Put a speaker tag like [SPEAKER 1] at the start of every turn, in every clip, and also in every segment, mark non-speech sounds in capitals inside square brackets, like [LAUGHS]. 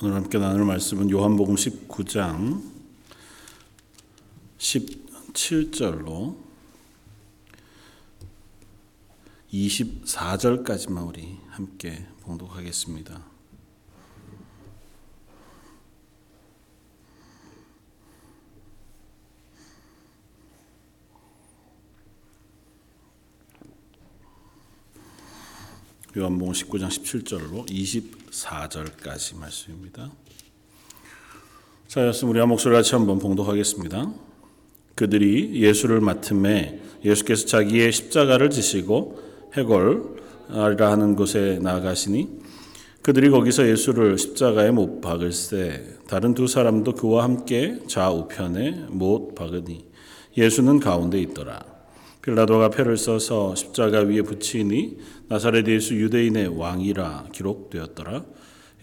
[SPEAKER 1] 오늘 함께 나눌 말씀은 요한복음 19장 17절로 24절까지만 우리 함께 봉독하겠습니다. 요한복음 19장 17절로 24절까지 말씀입니다. 자, 였으면 우리 한 목소리 같이 한번 봉독하겠습니다. 그들이 예수를 맡음에 예수께서 자기의 십자가를 지시고 해골이라 하는 곳에 나아가시니 그들이 거기서 예수를 십자가에 못 박을세 다른 두 사람도 그와 함께 좌우편에 못 박으니 예수는 가운데 있더라. 빌라도가 표를 써서 십자가 위에 붙이니 나사렛 예수 유대인의 왕이라 기록되었더라.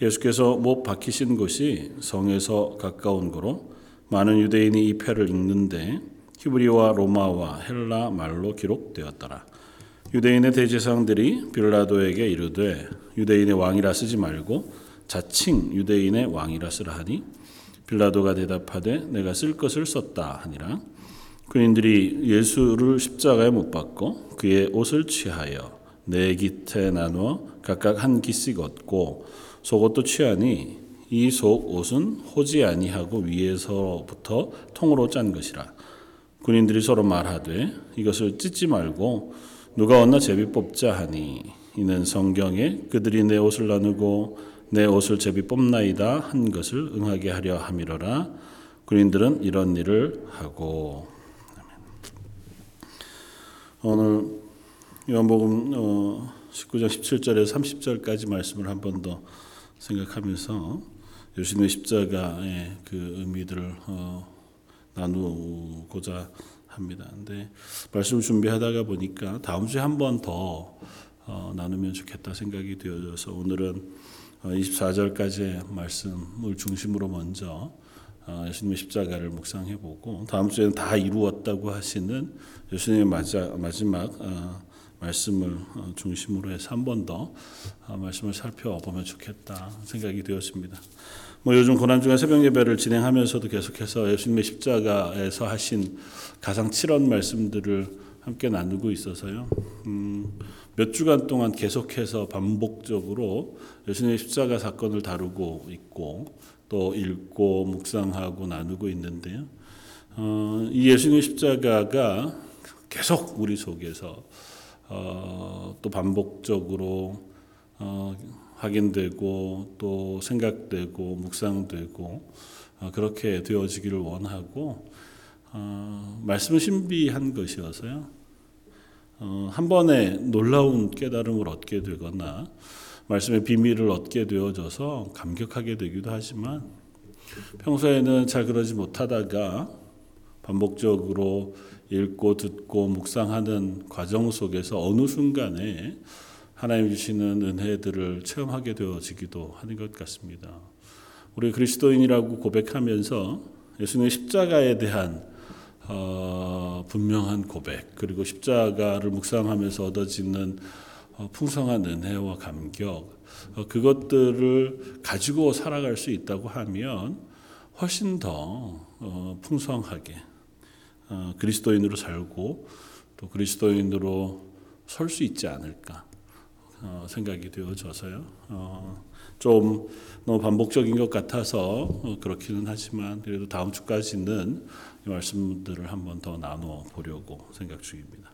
[SPEAKER 1] 예수께서 못 박히신 곳이 성에서 가까운 거로 많은 유대인이 이 표를 읽는데 히브리와 로마와 헬라 말로 기록되었더라. 유대인의 대제사장들이 빌라도에게 이르되 유대인의 왕이라 쓰지 말고 자칭 유대인의 왕이라 쓰라 하니 빌라도가 대답하되 내가 쓸 것을 썼다 하니라. 그인들이 예수를 십자가에 못 박고 그의 옷을 취하여 네 깃에 나누어 각각 한 깃씩 얻고 속옷도 취하니 이 속 옷은 호지 아니하고 위에서부터 통으로 짠 것이라. 군인들이 서로 말하되 이것을 찢지 말고 누가 얻나 제비 뽑자 하니 이는 성경에 그들이 내 옷을 나누고 내 옷을 제비 뽑나이다 한 것을 응하게 하려 함이로라. 군인들은 이런 일을 하고 오늘 요한복음 19장 17절에서 30절까지 말씀을 한 번 더 생각하면서 예수님의 십자가의 그 의미들을 어, 나누고자 합니다. 근데 말씀을 준비하다가 보니까 다음 주에 한 번더 어, 나누면 좋겠다 생각이 되어져서 오늘은 24절까지의 어, 말씀을 중심으로 먼저 예수님의 십자가를 묵상해보고 다음 주에는 다 이루었다고 하시는 예수님의 마지막 말씀을 어, 중심으로 해서 한 번더 어, 말씀을 살펴보면 좋겠다 생각이 되었습니다. 뭐 요즘 고난 중에 새벽 예배를 진행하면서도 계속해서 예수님의 십자가에서 하신 가장 칠원 말씀들을 함께 나누고 있어서요. 음, 몇 주간 동안 계속해서 반복적으로 예수님의 십자가 사건을 다루고 있고 또 읽고 묵상하고 나누고 있는데요. 어, 이 예수님의 십자가가 계속 우리 속에서 어, 또 반복적으로 어, 확인되고 또 생각되고 묵상되고 어, 그렇게 되어지기를 원하고 어, 말씀은 신비한 것이어서요. 어, 한 번에 놀라운 깨달음을 얻게 되거나 말씀의 비밀을 얻게 되어져서 감격하게 되기도 하지만 평소에는 잘 그러지 못하다가 반복적으로 읽고 듣고 묵상하는 과정 속에서 어느 순간에 하나님 주시는 은혜들을 체험하게 되어지기도 하는 것 같습니다. 우리 그리스도인이라고 고백하면서 예수님의 십자가에 대한 어, 분명한 고백 그리고 십자가를 묵상하면서 얻어지는 어, 풍성한 은혜와 감격 어, 그것들을 가지고 살아갈 수 있다고 하면 훨씬 더 어, 풍성하게 어, 그리스도인으로 살고 또 그리스도인으로 설 수 있지 않을까 어, 생각이 되어져서요. 어, 좀 너무 반복적인 것 같아서 그렇기는 하지만 그래도 다음 주까지는 이 말씀들을 한번 더 나누어 보려고 생각 중입니다.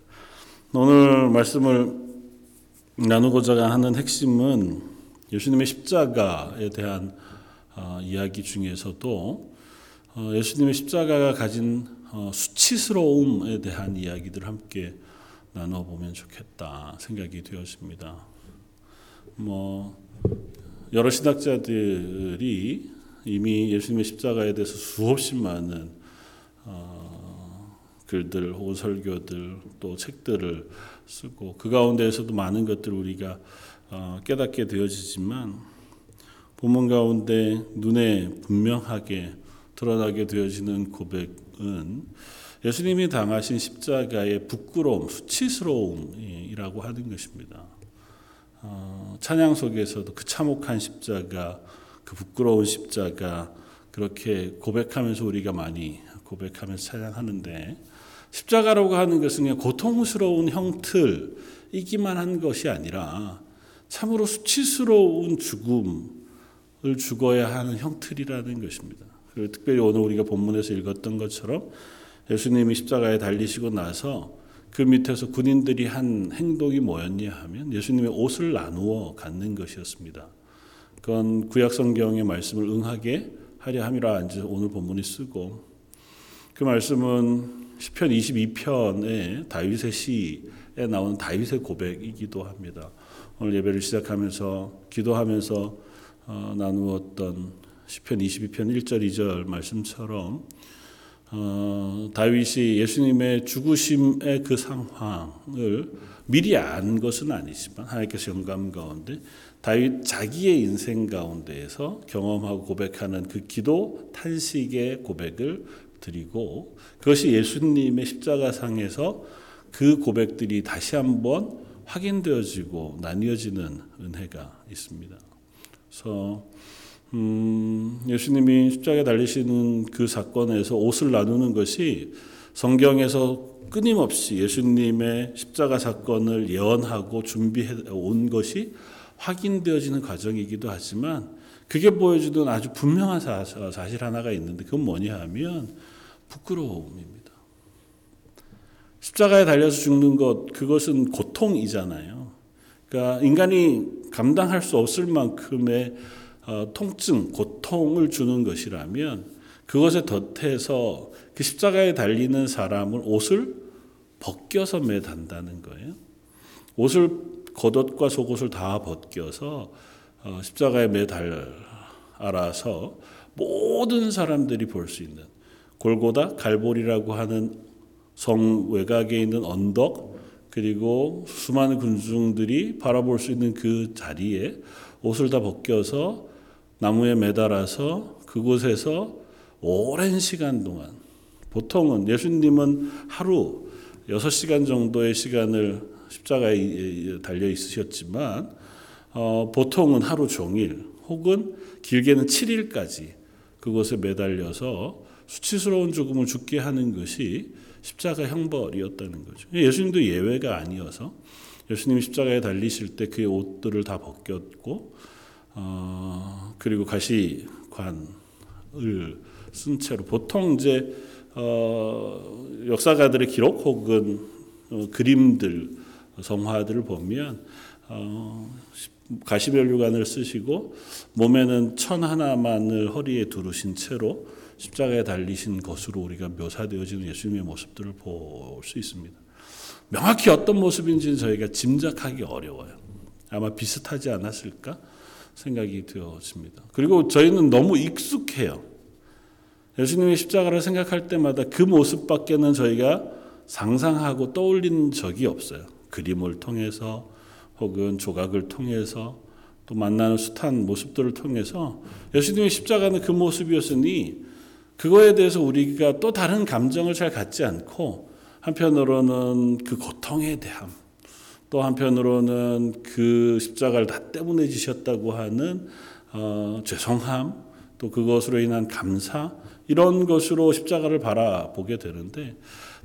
[SPEAKER 1] 오늘 말씀을 나누고자 하는 핵심은 예수님의 십자가에 대한 이야기 중에서도 예수님의 십자가가 가진 어, 수치스러움에 대한 이야기들 함께 나눠보면 좋겠다 생각이 되었습니다. 뭐 여러 신학자들이 이미 예수님의 십자가에 대해서 수없이 많은 어, 글들 혹은 설교들 또 책들을 쓰고 그 가운데에서도 많은 것들을 우리가 어, 깨닫게 되어지지만 본문 가운데 눈에 분명하게 드러나게 되어지는 고백은 예수님이 당하신 십자가의 부끄러움, 수치스러움이라고 하는 것입니다. 어, 찬양 속에서도 그 참혹한 십자가, 그 부끄러운 십자가 그렇게 고백하면서 우리가 많이 고백하면서 찬양하는데 십자가라고 하는 것은 고통스러운 형틀이기만 한 것이 아니라 참으로 수치스러운 죽음을 죽어야 하는 형틀이라는 것입니다. 그리고 특별히 오늘 우리가 본문에서 읽었던 것처럼 예수님이 십자가에 달리시고 나서 그 밑에서 군인들이 한 행동이 뭐였냐 하면 예수님의 옷을 나누어 갖는 것이었습니다. 그건 구약 성경의 말씀을 응하게 하려 함이라 이제 오늘 본문이 쓰고 그 말씀은 시편 22편의 다윗의 시에 나오는 다윗의 고백이기도 합니다. 오늘 예배를 시작하면서 기도하면서 어, 나누었던 시편 22편 1절 2절 말씀처럼 어, 다윗이 예수님의 죽으심의 그 상황을 미리 안 것은 아니지만 하나님께서 영감 가운데 다윗 자기의 인생 가운데에서 경험하고 고백하는 그 기도 탄식의 고백을 드리고 그것이 예수님의 십자가상에서 그 고백들이 다시 한번 확인되어지고 나뉘어지는 은혜가 있습니다. 그래서 음, 예수님이 십자가에 달리시는 그 사건에서 옷을 나누는 것이 성경에서 끊임없이 예수님의 십자가 사건을 예언하고 준비해 온 것이 확인되어지는 과정이기도 하지만 그게 보여주는 아주 분명한 사실 하나가 있는데 그건 뭐냐 하면 부끄러움입니다. 십자가에 달려서 죽는 것 그것은 고통이잖아요. 그러니까 인간이 감당할 수 없을 만큼의 어, 통증, 고통을 주는 것이라면 그것에 덧해서 그 십자가에 달리는 사람을 옷을 벗겨서 매단다는 거예요. 옷을 겉옷과 속옷을 다 벗겨서 어, 십자가에 매달아서 모든 사람들이 볼 수 있는 골고다 갈보리라고 하는 성 외곽에 있는 언덕 그리고 수많은 군중들이 바라볼 수 있는 그 자리에 옷을 다 벗겨서 나무에 매달아서 그곳에서 오랜 시간 동안 보통은 예수님은 하루 6시간 정도의 시간을 십자가에 달려 있으셨지만 어, 보통은 하루 종일 혹은 길게는 7일까지 그곳에 매달려서 수치스러운 죽음을 죽게 하는 것이 십자가 형벌이었다는 거죠. 예수님도 예외가 아니어서 예수님이 십자가에 달리실 때 그의 옷들을 다 벗겼고 어, 그리고 가시관을 쓴 채로 보통 이제 어, 역사가들의 기록 혹은 어, 그림들 성화들을 보면 어, 가시별류관을 쓰시고 몸에는 천 하나만을 허리에 두르신 채로 십자가에 달리신 것으로 우리가 묘사되어지는 예수님의 모습들을 볼 수 있습니다. 명확히 어떤 모습인지는 저희가 짐작하기 어려워요. 아마 비슷하지 않았을까 생각이 되어집니다. 그리고 저희는 너무 익숙해요. 예수님의 십자가를 생각할 때마다 그 모습밖에는 저희가 상상하고 떠올린 적이 없어요. 그림을 통해서 혹은 조각을 통해서 또 만나는 숱한 모습들을 통해서 예수님의 십자가는 그 모습이었으니 그거에 대해서 우리가 또 다른 감정을 잘 갖지 않고 한편으로는 그 고통에 대함 또 한편으로는 그 십자가를 다 때문에 지셨다고 하는 어, 죄송함 또 그것으로 인한 감사 이런 것으로 십자가를 바라보게 되는데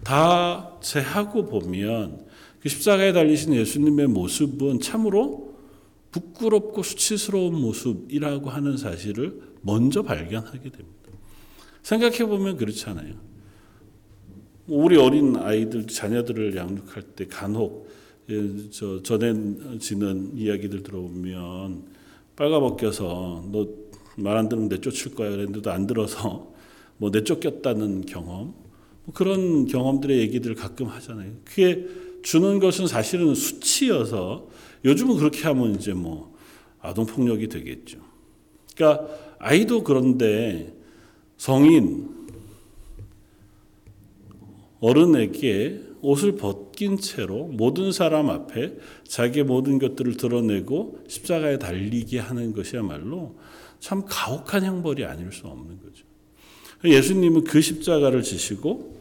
[SPEAKER 1] 다 제하고 보면 그 십자가에 달리신 예수님의 모습은 참으로 부끄럽고 수치스러운 모습이라고 하는 사실을 먼저 발견하게 됩니다. 생각해 보면 그렇잖아요. 우리 어린 아이들 자녀들을 양육할 때 간혹 예, 저 전해지는 이야기들 들어보면 빨가벗겨서 너 말 안 들으면 내쫓을 거야 그랬는데도 안 들어서 [LAUGHS] 뭐 내쫓겼다는 경험 뭐 그런 경험들의 얘기들을 가끔 하잖아요. 그게 주는 것은 사실은 수치여서 요즘은 그렇게 하면 이제 뭐 아동 폭력이 되겠죠. 그러니까 아이도 그런데 성인 어른에게 옷을 벗긴 채로 모든 사람 앞에 자기의 모든 것들을 드러내고 십자가에 달리게 하는 것이야말로 참 가혹한 형벌이 아닐 수 없는 거죠. 예수님은 그 십자가를 지시고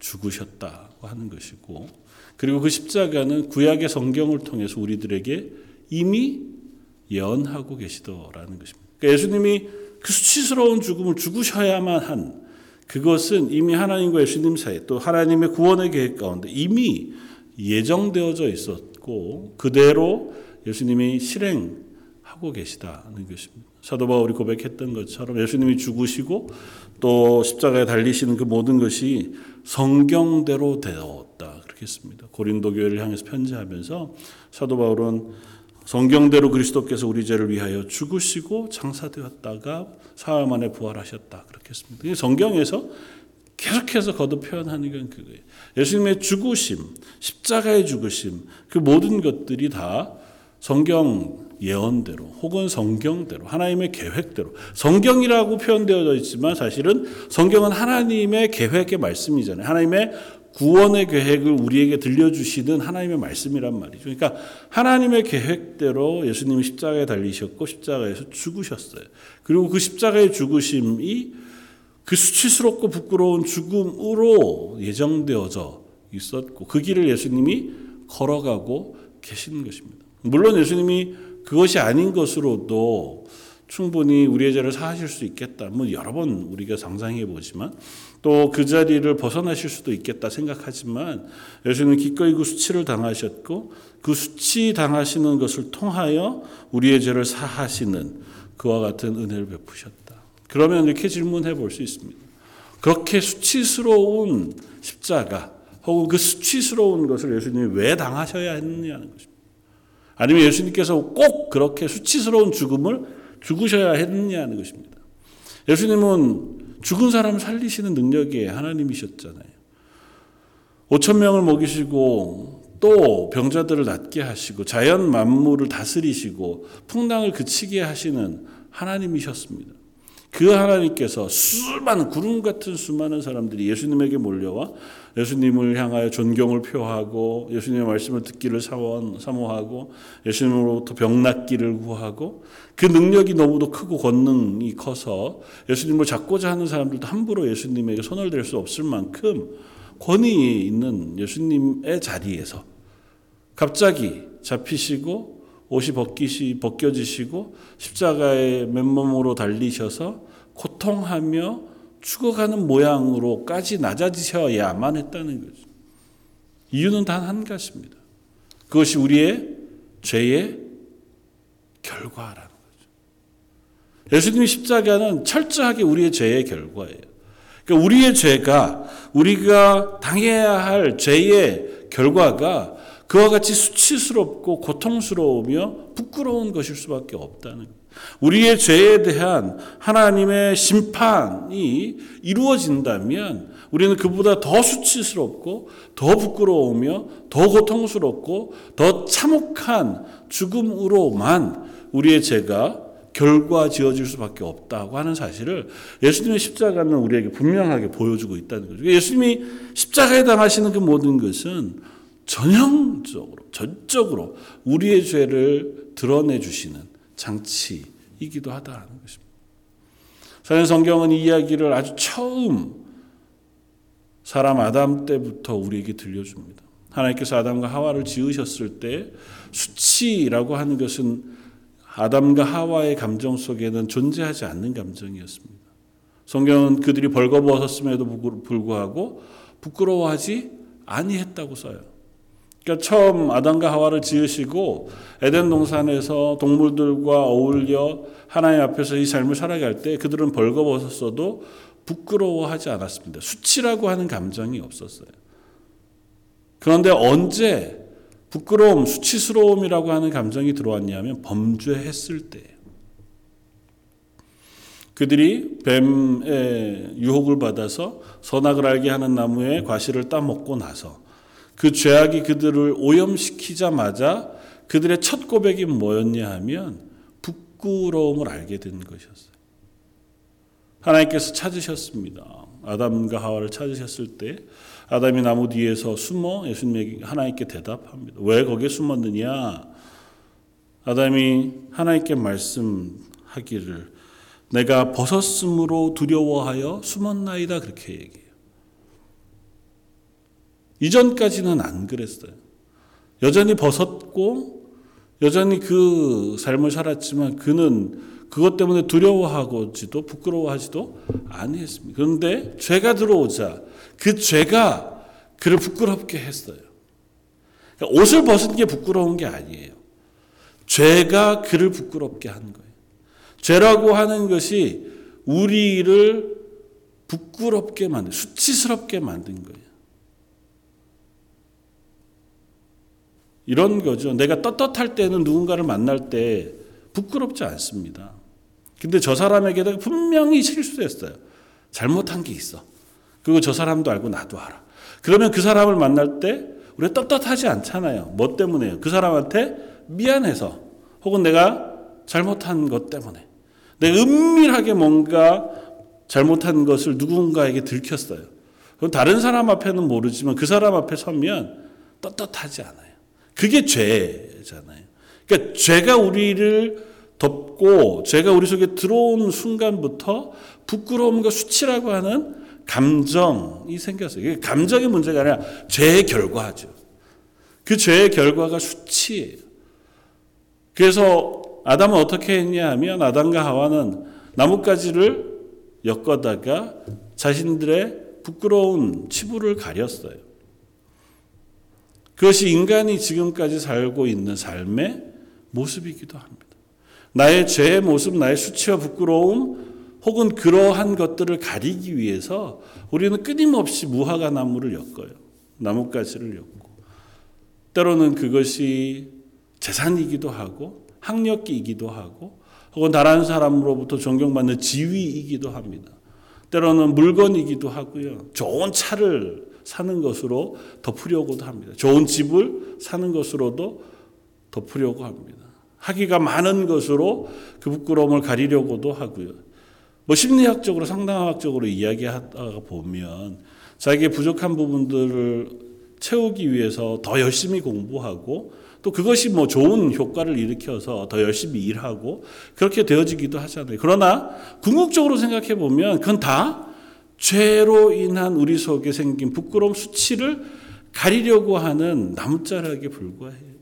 [SPEAKER 1] 죽으셨다고 하는 것이고, 그리고 그 십자가는 구약의 성경을 통해서 우리들에게 이미 예언하고 계시더라는 것입니다. 그러니까 예수님이 그 수치스러운 죽음을 죽으셔야만 한 그것은 이미 하나님과 예수님 사이 또 하나님의 구원의 계획 가운데 이미 예정되어져 있었고 그대로 예수님이 실행하고 계시다는 것입니다. 사도 바울이 고백했던 것처럼 예수님이 죽으시고 또 십자가에 달리시는 그 모든 것이 성경대로 되었다 그렇게 했습니다. 고린도 교회를 향해서 편지하면서 사도 바울은 성경대로 그리스도께서 우리 죄를 위하여 죽으시고 장사되었다가 사흘 만에 부활하셨다 그렇게 했습니다. 성경에서 계속해서 거듭 표현하는 건 그거예요. 예수님의 죽으심, 십자가의 죽으심, 그 모든 것들이 다 성경 예언대로 혹은 성경대로 하나님의 계획대로 성경이라고 표현되어져 있지만 사실은 성경은 하나님의 계획의 말씀이잖아요. 하나님의 구원의 계획을 우리에게 들려주시는 하나님의 말씀이란 말이죠. 그러니까 하나님의 계획대로 예수님이 십자가에 달리셨고 십자가에서 죽으셨어요. 그리고 그 십자가의 죽으심이 그 수치스럽고 부끄러운 죽음으로 예정되어져 있었고 그 길을 예수님이 걸어가고 계시는 것입니다. 물론 예수님이 그것이 아닌 것으로도 충분히 우리의 죄를 사하실 수 있겠다. 뭐 여러 번 우리가 상상해 보지만 또 그 자리를 벗어나실 수도 있겠다 생각하지만 예수님은 기꺼이 그 수치를 당하셨고 그 수치 당하시는 것을 통하여 우리의 죄를 사하시는 그와 같은 은혜를 베푸셨다. 그러면 이렇게 질문해 볼 수 있습니다. 그렇게 수치스러운 십자가 혹은 그 수치스러운 것을 예수님이 왜 당하셔야 했느냐는 것입니다. 아니면 예수님께서 꼭 그렇게 수치스러운 죽음을 죽으셔야 했느냐는 것입니다. 예수님은 죽은 사람을 살리시는 능력이 하나님이셨잖아요. 5천 명을 먹이시고 또 병자들을 낫게 하시고 자연 만물을 다스리시고 풍랑을 그치게 하시는 하나님이셨습니다. 그 하나님께서 수많은 구름 같은 수많은 사람들이 예수님에게 몰려와 예수님을 향하여 존경을 표하고 예수님의 말씀을 듣기를 사모하고 예수님으로부터 병 낫기를 구하고 그 능력이 너무도 크고 권능이 커서 예수님을 잡고자 하는 사람들도 함부로 예수님에게 손을 댈 수 없을 만큼 권위 있는 예수님의 자리에서 갑자기 잡히시고 옷이 벗기시 벗겨지시고 십자가에 맨몸으로 달리셔서 고통하며 죽어가는 모양으로까지 낮아지셔야만 했다는 거죠. 이유는 단 한 가지입니다. 그것이 우리의 죄의 결과라는 거죠. 예수님의 십자가는 철저하게 우리의 죄의 결과예요. 그러니까 우리의 죄가 우리가 당해야 할 죄의 결과가 그와 같이 수치스럽고 고통스러우며 부끄러운 것일 수밖에 없다는. 우리의 죄에 대한 하나님의 심판이 이루어진다면 우리는 그보다 더 수치스럽고 더 부끄러우며 더 고통스럽고 더 참혹한 죽음으로만 우리의 죄가 결과 지어질 수밖에 없다고 하는 사실을 예수님의 십자가는 우리에게 분명하게 보여주고 있다는 거죠. 예수님이 십자가에 당하시는 그 모든 것은 전형적으로, 전적으로 우리의 죄를 드러내 주시는 장치이기도 하다는 것입니다. 성경은 이 이야기를 아주 처음 사람 아담 때부터 우리에게 들려줍니다. 하나님께서 아담과 하와를 지으셨을 때 수치라고 하는 것은 아담과 하와의 감정 속에는 존재하지 않는 감정이었습니다. 성경은 그들이 벌거벗었음에도 불구하고 부끄러워하지 아니했다고 써요. 그러니까 처음 아담과 하와를 지으시고 에덴 동산에서 동물들과 어울려 하나님 앞에서 이 삶을 살아갈 때 그들은 벌거벗었어도 부끄러워하지 않았습니다. 수치라고 하는 감정이 없었어요. 그런데 언제 부끄러움, 수치스러움이라고 하는 감정이 들어왔냐면 범죄했을 때예요. 그들이 뱀의 유혹을 받아서 선악을 알게 하는 나무의 과실을 따먹고 나서 그 죄악이 그들을 오염시키자마자 그들의 첫 고백이 뭐였냐 하면 부끄러움을 알게 된 것이었어요. 하나님께서 찾으셨습니다. 아담과 하와를 찾으셨을 때 아담이 나무 뒤에서 숨어 예수님에게 하나님께 대답합니다. 왜 거기에 숨었느냐? 아담이 하나님께 말씀하기를 내가 벗었으므로 두려워하여 숨었나이다 그렇게 얘기해요. 이전까지는 안 그랬어요. 여전히 벗었고 여전히 그 삶을 살았지만 그는 그것 때문에 두려워하고지도 부끄러워하지도 아니했습니다. 그런데 죄가 들어오자 그 죄가 그를 부끄럽게 했어요. 그러니까 옷을 벗은 게 부끄러운 게 아니에요. 죄가 그를 부끄럽게 한 거예요. 죄라고 하는 것이 우리를 부끄럽게 만든, 수치스럽게 만든 거예요. 이런 거죠. 내가 떳떳할 때는 누군가를 만날 때 부끄럽지 않습니다. 근데 저 사람에게도 분명히 실수했어요. 잘못한 게 있어. 그리고 저 사람도 알고 나도 알아. 그러면 그 사람을 만날 때 우리가 떳떳하지 않잖아요. 뭐 때문에요? 그 사람한테 미안해서 혹은 내가 잘못한 것 때문에 내가 은밀하게 뭔가 잘못한 것을 누군가에게 들켰어요. 그럼 다른 사람 앞에는 모르지만 그 사람 앞에 서면 떳떳하지 않아요. 그게 죄잖아요. 그러니까 죄가 우리를 덮고 죄가 우리 속에 들어온 순간부터 부끄러움과 수치라고 하는 감정이 생겼어요. 이게 감정의 문제가 아니라 죄의 결과죠. 그 죄의 결과가 수치예요. 그래서 아담은 어떻게 했냐 하면 아담과 하와는 나뭇가지를 엮어다가 자신들의 부끄러운 치부를 가렸어요. 그것이 인간이 지금까지 살고 있는 삶의 모습이기도 합니다. 나의 죄의 모습, 나의 수치와 부끄러움, 혹은 그러한 것들을 가리기 위해서 우리는 끊임없이 무화과 나무를 엮어요. 나뭇가지를 엮고. 때로는 그것이 재산이기도 하고, 학력이기도 하고, 혹은 다른 사람으로부터 존경받는 지위이기도 합니다. 때로는 물건이기도 하고요. 좋은 차를 사는 것으로 덮으려고도 합니다. 좋은 집을 사는 것으로도 덮으려고 합니다. 하기가 많은 것으로 그 부끄러움을 가리려고도 하고요. 뭐 심리학적으로 상담학적으로 이야기하다가 보면 자기의 부족한 부분들을 채우기 위해서 더 열심히 공부하고 또 그것이 뭐 좋은 효과를 일으켜서 더 열심히 일하고 그렇게 되어지기도 하잖아요. 그러나 궁극적으로 생각해 보면 그건 다 죄로 인한 우리 속에 생긴 부끄러움 수치를 가리려고 하는 나뭇자락에 불과해요.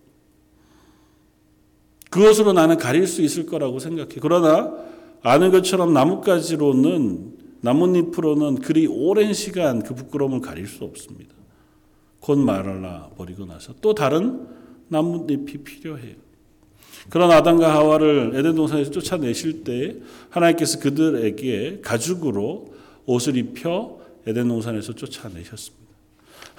[SPEAKER 1] 그것으로 나는 가릴 수 있을 거라고 생각해. 그러나 아는 것처럼 나뭇가지로는 나뭇잎으로는 그리 오랜 시간 그 부끄러움을 가릴 수 없습니다. 곧 말라 버리고 나서 또 다른 나뭇잎이 필요해요. 그런 아담과 하와를 에덴 동산에서 쫓아내실 때 하나님께서 그들에게 가죽으로 옷을 입혀 에덴 동산에서 쫓아내셨습니다.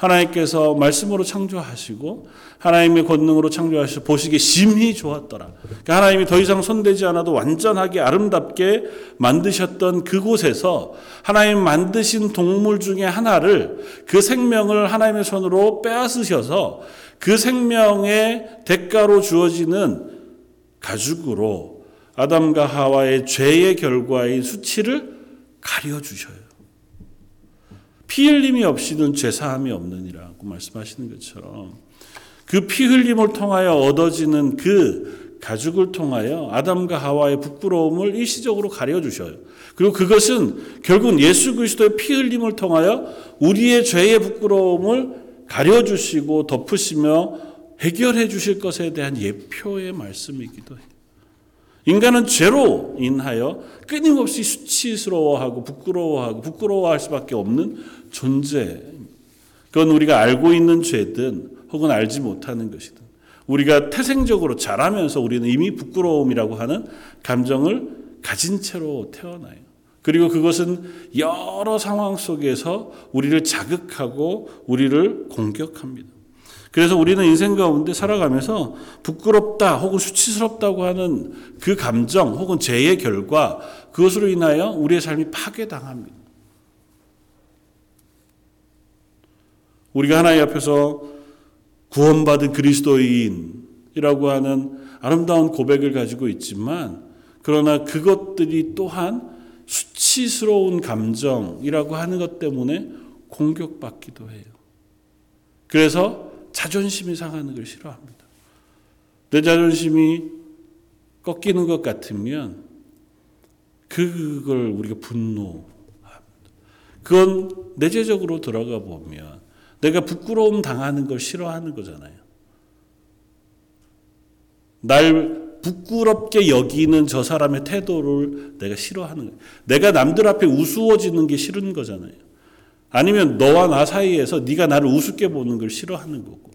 [SPEAKER 1] 하나님께서 말씀으로 창조하시고 하나님의 권능으로 창조하셔서 보시기에 심히 좋았더라. 그러니까 하나님이 더 이상 손대지 않아도 완전하게 아름답게 만드셨던 그곳에서 하나님 만드신 동물 중에 하나를 그 생명을 하나님의 손으로 빼앗으셔서 그 생명의 대가로 주어지는 가죽으로 아담과 하와의 죄의 결과인 수치를 가려 주셔요. 피 흘림이 없이는 죄사함이 없느니라고 말씀하시는 것처럼 그 피 흘림을 통하여 얻어지는 그 가죽을 통하여 아담과 하와의 부끄러움을 일시적으로 가려 주셔요. 그리고 그것은 결국 예수 그리스도의 피 흘림을 통하여 우리의 죄의 부끄러움을 가려 주시고 덮으시며 해결해 주실 것에 대한 예표의 말씀이기도 해요. 인간은 죄로 인하여 끊임없이 수치스러워하고 부끄러워하고 부끄러워할 수밖에 없는 존재. 그건 우리가 알고 있는 죄든 혹은 알지 못하는 것이든 우리가 태생적으로 자라면서 우리는 이미 부끄러움이라고 하는 감정을 가진 채로 태어나요. 그리고 그것은 여러 상황 속에서 우리를 자극하고 우리를 공격합니다. 그래서 우리는 인생 가운데 살아가면서 부끄럽다 혹은 수치스럽다고 하는 그 감정 혹은 죄의 결과 그것으로 인하여 우리의 삶이 파괴당합니다. 우리가 하나님 앞에서 구원받은 그리스도인이라고 하는 아름다운 고백을 가지고 있지만 그러나 그것들이 또한 수치스러운 감정이라고 하는 것 때문에 공격받기도 해요. 그래서 자존심이 상하는 걸 싫어합니다. 내 자존심이 꺾이는 것 같으면 그걸 우리가 분노합니다. 그건 내재적으로 들어가 보면 내가 부끄러움 당하는 걸 싫어하는 거잖아요. 날 부끄럽게 여기는 저 사람의 태도를 내가 싫어하는 거예요. 내가 남들 앞에 우스워지는 게 싫은 거잖아요. 아니면 너와 나 사이에서 네가 나를 우습게 보는 걸 싫어하는 거고,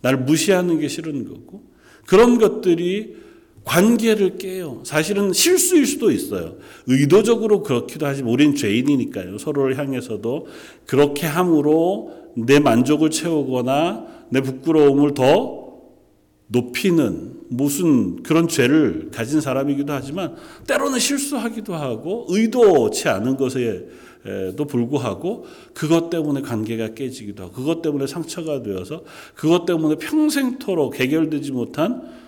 [SPEAKER 1] 나를 무시하는 게 싫은 거고, 그런 것들이 관계를 깨요. 사실은 실수일 수도 있어요. 의도적으로 그렇기도 하지만 우린 죄인이니까요. 서로를 향해서도 그렇게 함으로 내 만족을 채우거나 내 부끄러움을 더 높이는 무슨 그런 죄를 가진 사람이기도 하지만 때로는 실수하기도 하고 의도치 않은 것에도 불구하고 그것 때문에 관계가 깨지기도 하고 그것 때문에 상처가 되어서 그것 때문에 평생토록 해결되지 못한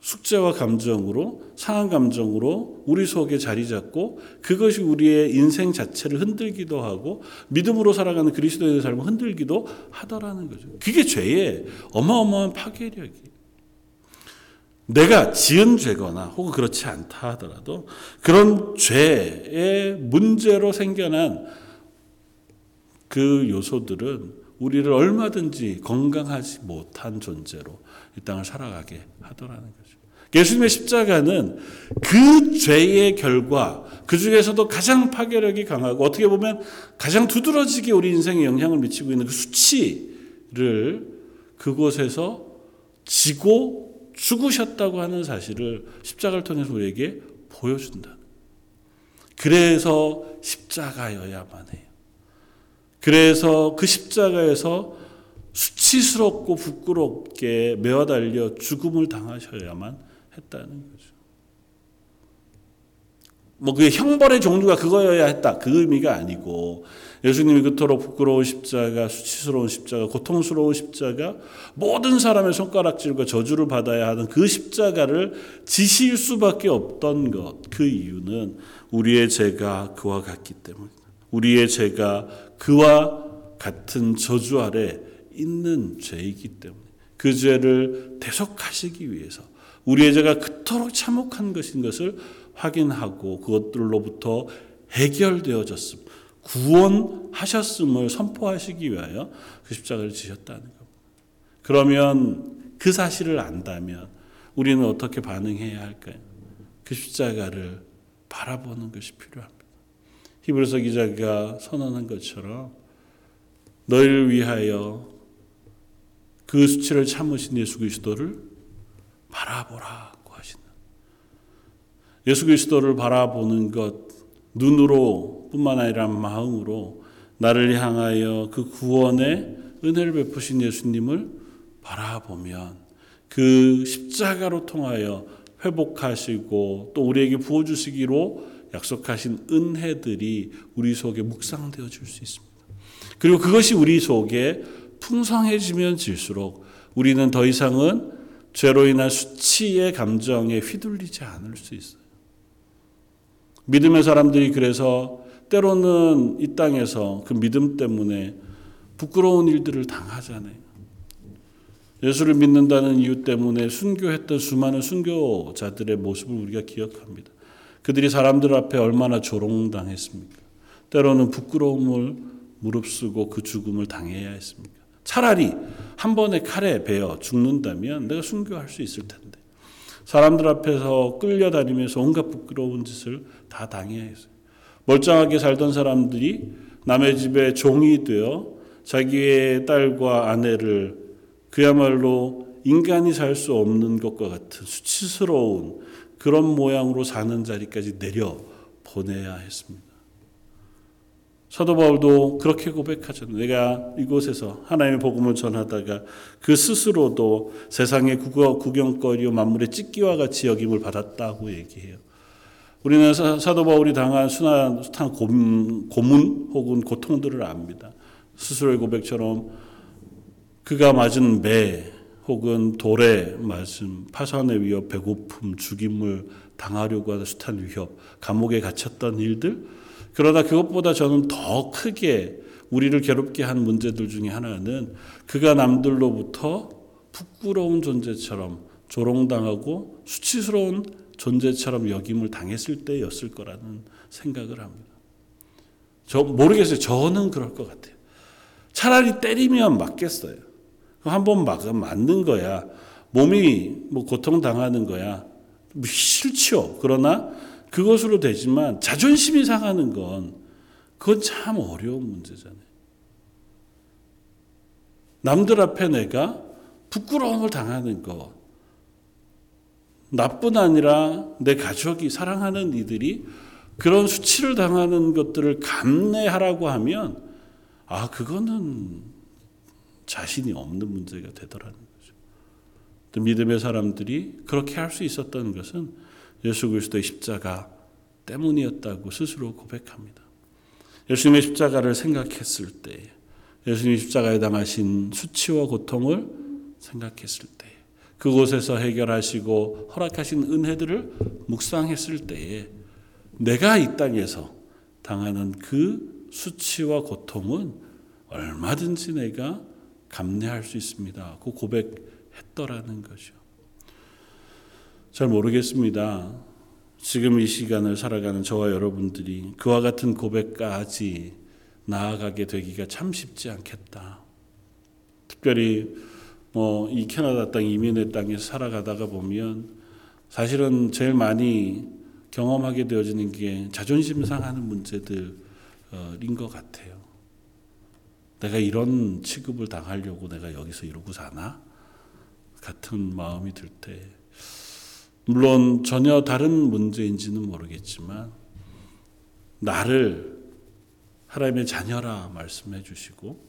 [SPEAKER 1] 숙제와 감정으로 상한 감정으로 우리 속에 자리 잡고 그것이 우리의 인생 자체를 흔들기도 하고 믿음으로 살아가는 그리스도인의 삶을 흔들기도 하더라는 거죠. 그게 죄의 어마어마한 파괴력이. 내가 지은 죄거나 혹은 그렇지 않다 하더라도 그런 죄의 문제로 생겨난 그 요소들은 우리를 얼마든지 건강하지 못한 존재로 이 땅을 살아가게 하더라는 거죠. 예수님의 십자가는 그 죄의 결과, 그 중에서도 가장 파괴력이 강하고 어떻게 보면 가장 두드러지게 우리 인생에 영향을 미치고 있는 그 수치를 그곳에서 지고 죽으셨다고 하는 사실을 십자가를 통해서 우리에게 보여준다. 그래서 십자가여야만 해요. 그래서 그 십자가에서 수치스럽고 부끄럽게 매어 달려 죽음을 당하셔야만 했다는 거죠. 뭐 그게 형벌의 종류가 그거여야 했다. 그 의미가 아니고 예수님이 그토록 부끄러운 십자가, 수치스러운 십자가, 고통스러운 십자가, 모든 사람의 손가락질과 저주를 받아야 하는 그 십자가를 지실 수밖에 없던 것. 그 이유는 우리의 죄가 그와 같기 때문이다. 우리의 죄가 그와 같은 저주 아래 있는 죄이기 때문에 그 죄를 대속하시기 위해서 우리의 죄가 그토록 참혹한 것인 것을 확인하고 그것들로부터 해결되어졌음, 구원하셨음을 선포하시기 위하여 그 십자가를 지셨다는 겁니다. 그러면 그 사실을 안다면 우리는 어떻게 반응해야 할까요? 그 십자가를 바라보는 것이 필요합니다. 히브리서 기자가 선언한 것처럼 너희를 위하여 그 수치를 참으신 예수 그리스도를 바라보라고 하시는. 예수 그리스도를 바라보는 것 눈으로 뿐만 아니라 마음으로 나를 향하여 그 구원의 은혜를 베푸신 예수님을 바라보면 그 십자가로 통하여 회복하시고 또 우리에게 부어주시기로 약속하신 은혜들이 우리 속에 묵상되어 줄 수 있습니다. 그리고 그것이 우리 속에 풍성해지면 질수록 우리는 더 이상은 죄로 인한 수치의 감정에 휘둘리지 않을 수 있어요. 믿음의 사람들이 그래서 때로는 이 땅에서 그 믿음 때문에 부끄러운 일들을 당하잖아요. 예수를 믿는다는 이유 때문에 순교했던 수많은 순교자들의 모습을 우리가 기억합니다. 그들이 사람들 앞에 얼마나 조롱당했습니까? 때로는 부끄러움을 무릅쓰고 그 죽음을 당해야 했습니까? 차라리 한 번에 칼에 베어 죽는다면 내가 순교할 수 있을 텐데. 사람들 앞에서 끌려다니면서 온갖 부끄러운 짓을 다 당해야 했어요. 멀쩡하게 살던 사람들이 남의 집에 종이 되어 자기의 딸과 아내를 그야말로 인간이 살 수 없는 것과 같은 수치스러운 그런 모양으로 사는 자리까지 내려 보내야 했습니다. 사도 바울도 그렇게 고백하잖아요. 내가 이곳에서 하나님의 복음을 전하다가 그 스스로도 세상의 구경거리요 만물의 찢기와 같이 여김을 받았다고 얘기해요. 우리는 사도 바울이 당한 순한, 고문 혹은 고통들을 압니다. 스스로의 고백처럼 그가 맞은 매 혹은 돌에 맞은 파산의 위협, 배고픔, 죽임을 당하려고 하는 숱한 위협, 감옥에 갇혔던 일들 그러나 그것보다 저는 더 크게 우리를 괴롭게 한 문제들 중에 하나는 그가 남들로부터 부끄러운 존재처럼 조롱당하고 수치스러운 존재처럼 여김을 당했을 때였을 거라는 생각을 합니다. 저 모르겠어요. 저는 그럴 것 같아요. 차라리 때리면 맞겠어요. 한번 맞으면 맞는 거야. 몸이 뭐 고통 당하는 거야. 뭐 싫죠. 그러나 그것으로 되지만 자존심이 상하는 건 그건 참 어려운 문제잖아요. 남들 앞에 내가 부끄러움을 당하는 것. 나뿐 아니라 내 가족이 사랑하는 이들이 그런 수치를 당하는 것들을 감내하라고 하면 아, 그거는 자신이 없는 문제가 되더라는 거죠. 또 믿음의 사람들이 그렇게 할 수 있었던 것은 예수 그리스도의 십자가 때문이었다고 스스로 고백합니다. 예수님의 십자가를 생각했을 때, 예수님이 십자가에 당하신 수치와 고통을 생각했을 때, 그곳에서 해결하시고 허락하신 은혜들을 묵상했을 때에 내가 이 땅에서 당하는 그 수치와 고통은 얼마든지 내가 감내할 수 있습니다. 그 고백했더라는 거죠. 잘 모르겠습니다. 지금 이 시간을 살아가는 저와 여러분들이 그와 같은 고백까지 나아가게 되기가 참 쉽지 않겠다. 특별히 뭐 이 캐나다 땅 이민의 땅에서 살아가다가 보면 사실은 제일 많이 경험하게 되어지는 게 자존심 상하는 문제들인 것 같아요. 내가 이런 취급을 당하려고 내가 여기서 이러고 사나? 같은 마음이 들 때, 물론 전혀 다른 문제인지는 모르겠지만, 나를 하나님의 자녀라 말씀해 주시고,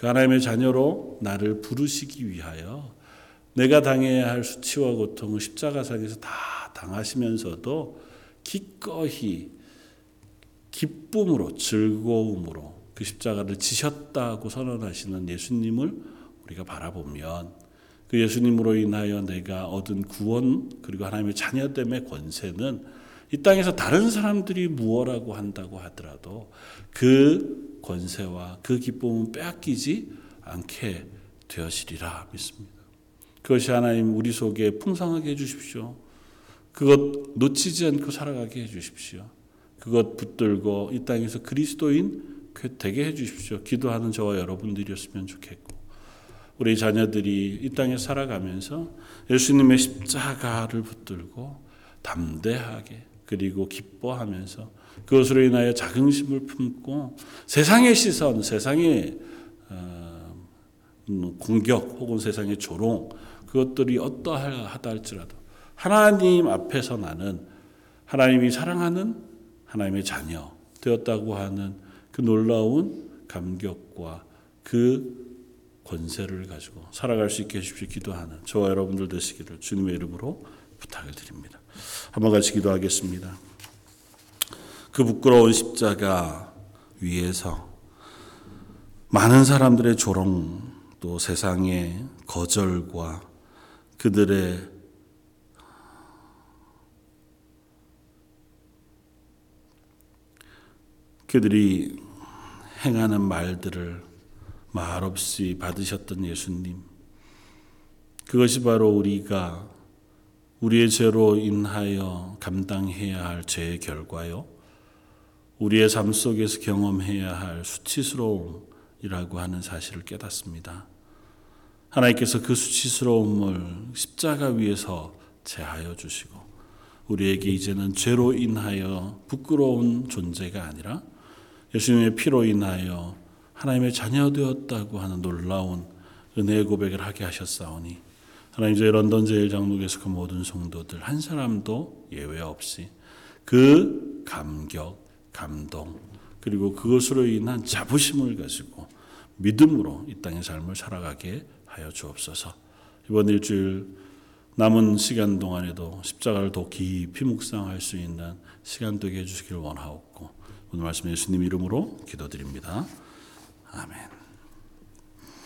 [SPEAKER 1] 그 하나님의 자녀로 나를 부르시기 위하여 내가 당해야 할 수치와 고통을 십자가상에서 다 당하시면서도 기꺼이 기쁨으로 즐거움으로 그 십자가를 지셨다고 선언하시는 예수님을 우리가 바라보면 그 예수님으로 인하여 내가 얻은 구원 그리고 하나님의 자녀됨의 권세는 이 땅에서 다른 사람들이 무엇라고 한다고 하더라도 그 권세와 그 기쁨은 빼앗기지 않게 되어지리라 믿습니다. 그것이 하나님 우리 속에 풍성하게 해주십시오. 그것 놓치지 않고 살아가게 해주십시오. 그것 붙들고 이 땅에서 그리스도인 되게 해주십시오. 기도하는 저와 여러분들이었으면 좋겠고 우리 자녀들이 이 땅에 살아가면서 예수님의 십자가를 붙들고 담대하게 그리고 기뻐하면서 그것으로 인하여 자긍심을 품고 세상의 시선, 세상의 어, 공격 혹은 세상의 조롱 그것들이 어떠하다 할지라도 하나님 앞에서 나는 하나님이 사랑하는 하나님의 자녀 되었다고 하는 그 놀라운 감격과 그 권세를 가지고 살아갈 수 있게 해주십시오 기도하는 저와 여러분들 되시기를 주님의 이름으로 부탁을 드립니다. 한번 같이 기도하겠습니다. 그 부끄러운 십자가 위에서 많은 사람들의 조롱 또 세상의 거절과 그들의 그들이 행하는 말들을 말없이 받으셨던 예수님. 그것이 바로 우리가 우리의 죄로 인하여 감당해야 할 죄의 결과요. 우리의 삶 속에서 경험해야 할 수치스러움이라고 하는 사실을 깨닫습니다. 하나님께서 그 수치스러움을 십자가 위에서 제하여 주시고 우리에게 이제는 죄로 인하여 부끄러운 존재가 아니라 예수님의 피로 인하여 하나님의 자녀 되었다고 하는 놀라운 은혜의 고백을 하게 하셨사오니 하나님 저희 런던 제일 장로교에서 그 모든 성도들 한 사람도 예외 없이 그 감격, 감동 그리고 그것으로 인한 자부심을 가지고 믿음으로 이 땅의 삶을 살아가게 하여 주옵소서. 이번 일주일 남은 시간 동안에도 십자가를 더 깊이 묵상할 수 있는 시간 되게 해주시길 원하옵고 오늘 말씀 예수님 이름으로 기도드립니다. 아멘.